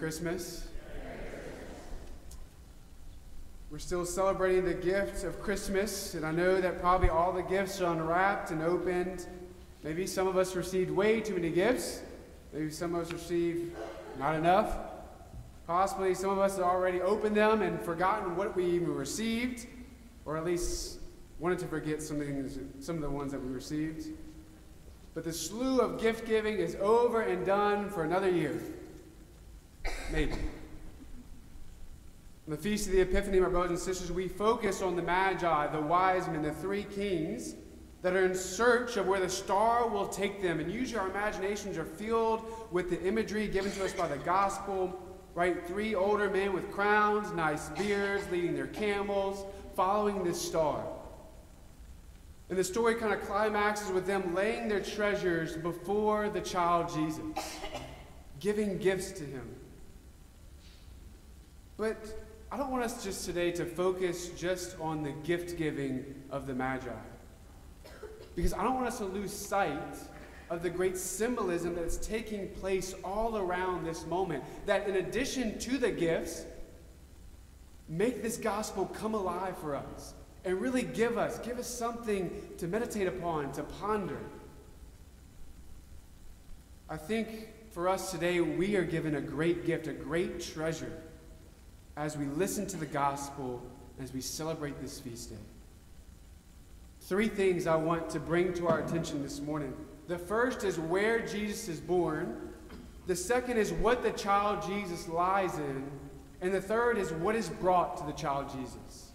Christmas. We're still celebrating the gift of Christmas, and I know that probably all the gifts are unwrapped and opened. Maybe some of us received way too many gifts. Maybe some of us received not enough. Possibly some of us have already opened them and forgotten what we even received, or at least wanted to forget some of, the, some of the ones that we received. But the slew of gift giving is over and done for another year. Maybe. On the Feast of the Epiphany, my brothers and sisters, we focus on the Magi, the wise men, the three kings that are in search of where the star will take them. And usually our imaginations are filled with the imagery given to us by the gospel, right? Three older men with crowns, nice beards, leading their camels, following this star. And the story kind of climaxes with them laying their treasures before the child Jesus, giving gifts to him. But I don't want us just today to focus just on the gift giving of the Magi. Because I don't want us to lose sight of the great symbolism that's taking place all around this moment. That in addition to the gifts, make this gospel come alive for us and really give us, give us something to meditate upon, to ponder. I think for us today, we are given a great gift, a great treasure as we listen to the gospel, as we celebrate this feast day. Three things I want to bring to our attention this morning. The first is where Jesus is born. The second is what the child Jesus lies in. And the third is what is brought to the child Jesus.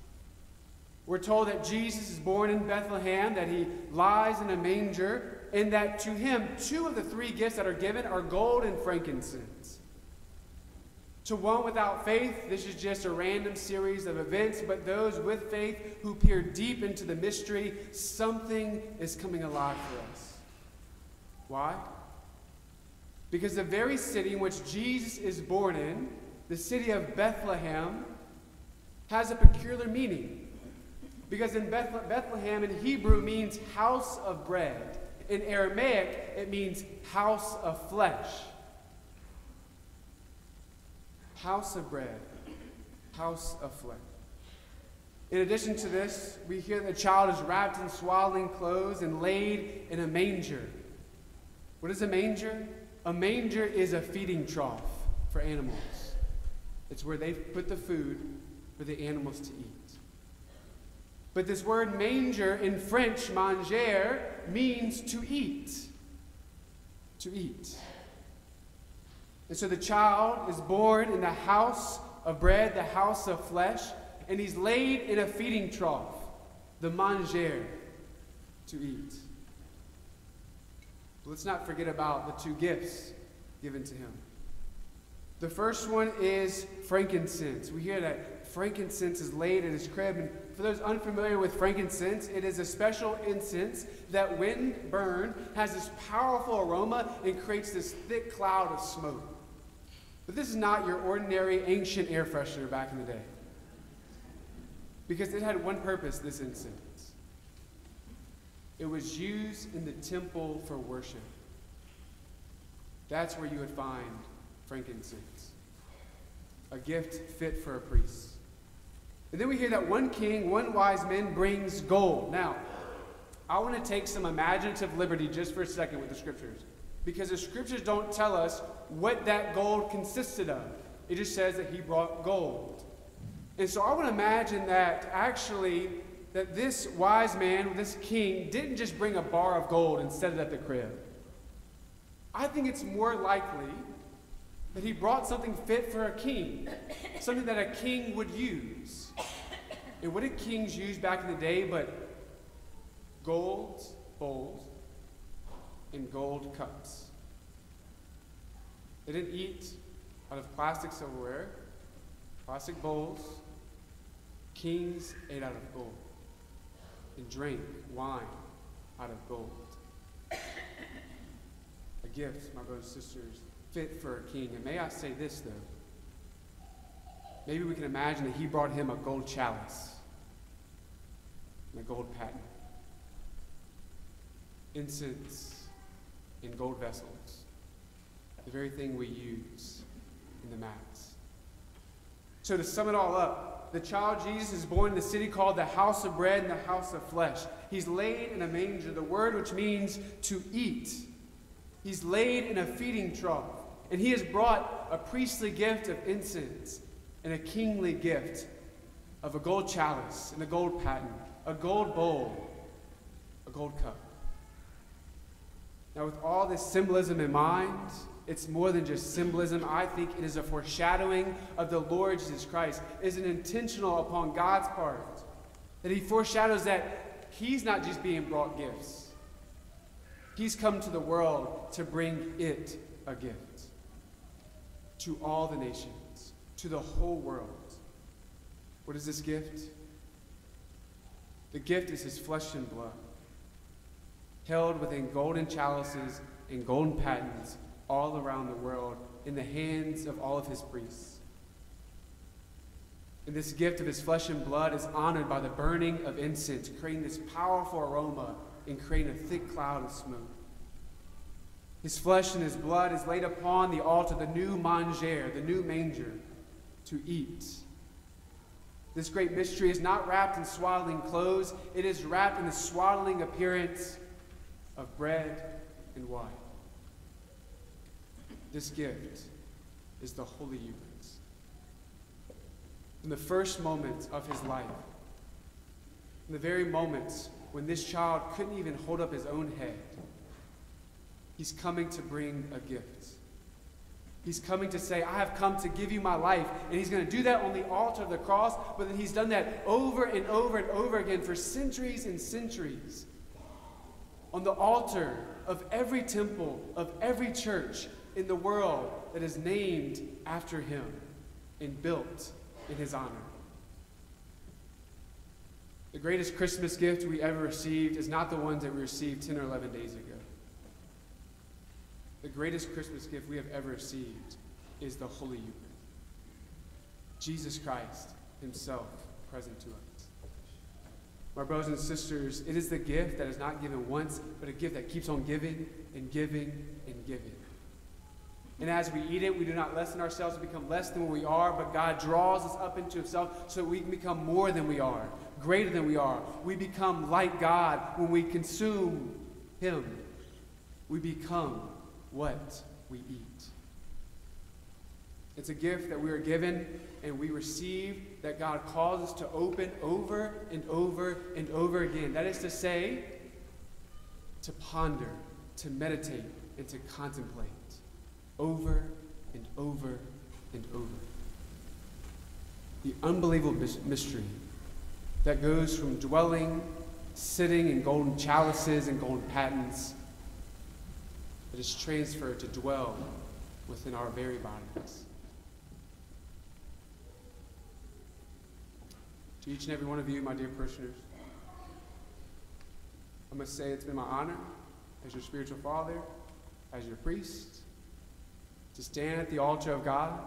We're told that Jesus is born in Bethlehem, that he lies in a manger, and that to him, two of the three gifts that are given are gold and frankincense. To one without faith, this is just a random series of events, but those with faith who peer deep into the mystery, something is coming alive for us. Why? Because the very city in which Jesus is born in, the city of Bethlehem, has a peculiar meaning. Because in Bethlehem in Hebrew means house of bread. In Aramaic, it means house of flesh. House of bread, house of flesh. In addition to this, we hear the child is wrapped in swaddling clothes and laid in a manger. What is a manger? A manger is a feeding trough for animals. It's where they put the food for the animals to eat. But this word manger in French, manger, means to eat. To eat. And so the child is born in the house of bread, the house of flesh, and he's laid in a feeding trough, the manger, to eat. But let's not forget about the two gifts given to him. The first one is frankincense. We hear that frankincense is laid in his crib, and for those unfamiliar with frankincense, it is a special incense that, when burned, has this powerful aroma and creates this thick cloud of smoke. But this is not your ordinary ancient air freshener back in the day. Because it had one purpose, this incense. It was used in the temple for worship. That's where you would find frankincense, a gift fit for a priest. And then we hear that one king, one wise man brings gold. Now, I want to take some imaginative liberty just for a second with the scriptures. Because the scriptures don't tell us what that gold consisted of. It just says that he brought gold. And so I would imagine that actually that this wise man, this king, didn't just bring a bar of gold and set it at the crib. I think it's more likely that he brought something fit for a king, something that a king would use. And what did kings use back in the day but gold bowls and gold cups? They didn't eat out of plastic silverware, plastic bowls. Kings ate out of gold and drank wine out of gold. A gift, my brothers and sisters, fit for a king. And may I say this, though? Maybe we can imagine that he brought him a gold chalice and a gold paten, incense in gold vessels, the very thing we use in the Mass. So, to sum it all up, the child Jesus is born in the city called the house of bread and the house of flesh. He's laid in a manger, the word which means to eat. He's laid in a feeding trough, and he has brought a priestly gift of incense and a kingly gift of a gold chalice and a gold paten, a gold bowl, a gold cup. Now, with all this symbolism in mind, it's more than just symbolism. I think it is a foreshadowing of the Lord Jesus Christ. It is an intentional upon God's part. That he foreshadows that he's not just being brought gifts. He's come to the world to bring it a gift. To all the nations, to the whole world. What is this gift? The gift is his flesh and blood, held within golden chalices and golden patens all around the world in the hands of all of his priests. And this gift of his flesh and blood is honored by the burning of incense, creating this powerful aroma and creating a thick cloud of smoke. His flesh and his blood is laid upon the altar, the new manger, the new manger, to eat. This great mystery is not wrapped in swaddling clothes, it is wrapped in the swaddling appearance of bread and wine. This gift is the Holy Eucharist. In the first moments of his life, in the very moments when this child couldn't even hold up his own head, he's coming to bring a gift. He's coming to say, I have come to give you my life. And he's going to do that on the altar of the cross, but then he's done that over and over and over again for centuries and centuries. On the altar of every temple, of every church, in the world that is named after him and built in his honor. The greatest Christmas gift we ever received is not the ones that we received 10 or 11 days ago. The greatest Christmas gift we have ever received is the Holy Eucharist. Jesus Christ himself present to us. My brothers and sisters, it is the gift that is not given once, but a gift that keeps on giving and giving and giving. And as we eat it, we do not lessen ourselves to become less than what we are, but God draws us up into Himself so that we can become more than we are, greater than we are. We become like God when we consume Him. We become what we eat. It's a gift that we are given and we receive that God calls us to open over and over and over again. That is to say, to ponder, to meditate, and to contemplate over and over and over. The unbelievable mystery that goes from dwelling, sitting in golden chalices and golden patens, that is transferred to dwell within our very bodies. To each and every one of you, my dear parishioners, I must say it's been my honor as your spiritual father, as your priest, to stand at the altar of God,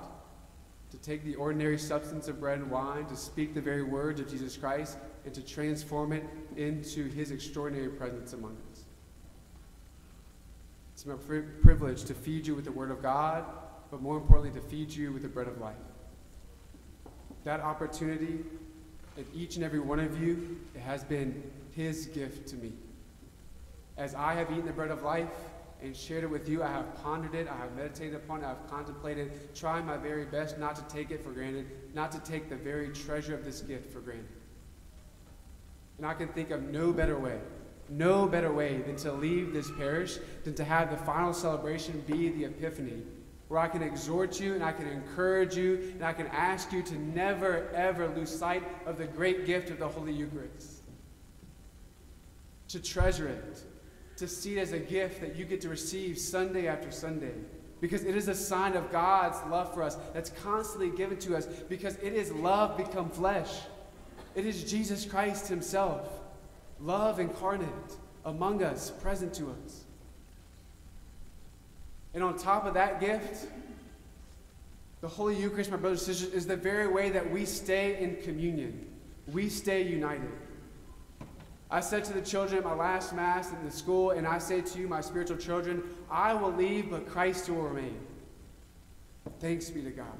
to take the ordinary substance of bread and wine, to speak the very words of Jesus Christ, and to transform it into his extraordinary presence among us. It's my pri- privilege to feed you with the word of God, but more importantly, to feed you with the bread of life. That opportunity, and each and every one of you, it has been his gift to me. As I have eaten the bread of life, and shared it with you. I have pondered it, I have meditated upon it, I have contemplated, trying my very best not to take it for granted, not to take the very treasure of this gift for granted. And I can think of no better way, no better way than to leave this parish, than to have the final celebration be the Epiphany, where I can exhort you and I can encourage you and I can ask you to never, ever lose sight of the great gift of the Holy Eucharist. To treasure it, to see it as a gift that you get to receive Sunday after Sunday. Because it is a sign of God's love for us that's constantly given to us because it is love become flesh. It is Jesus Christ Himself, love incarnate among us, present to us. And on top of that gift, the Holy Eucharist, my brothers and sisters, is the very way that we stay in communion. We stay united. I said to the children at my last Mass in the school, and I say to you, my spiritual children, I will leave, but Christ will remain. Thanks be to God.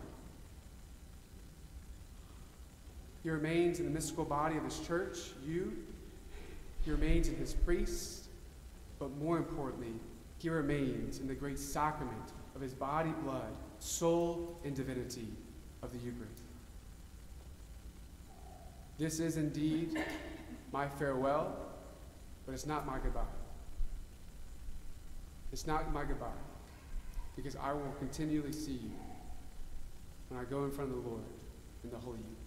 He remains in the mystical body of his church, you. He remains in his priests. But more importantly, he remains in the great sacrament of his body, blood, soul, and divinity of the Eucharist. This is indeed my farewell, but it's not my goodbye. It's not my goodbye, because I will continually see you when I go in front of the Lord in the Holy Eucharist.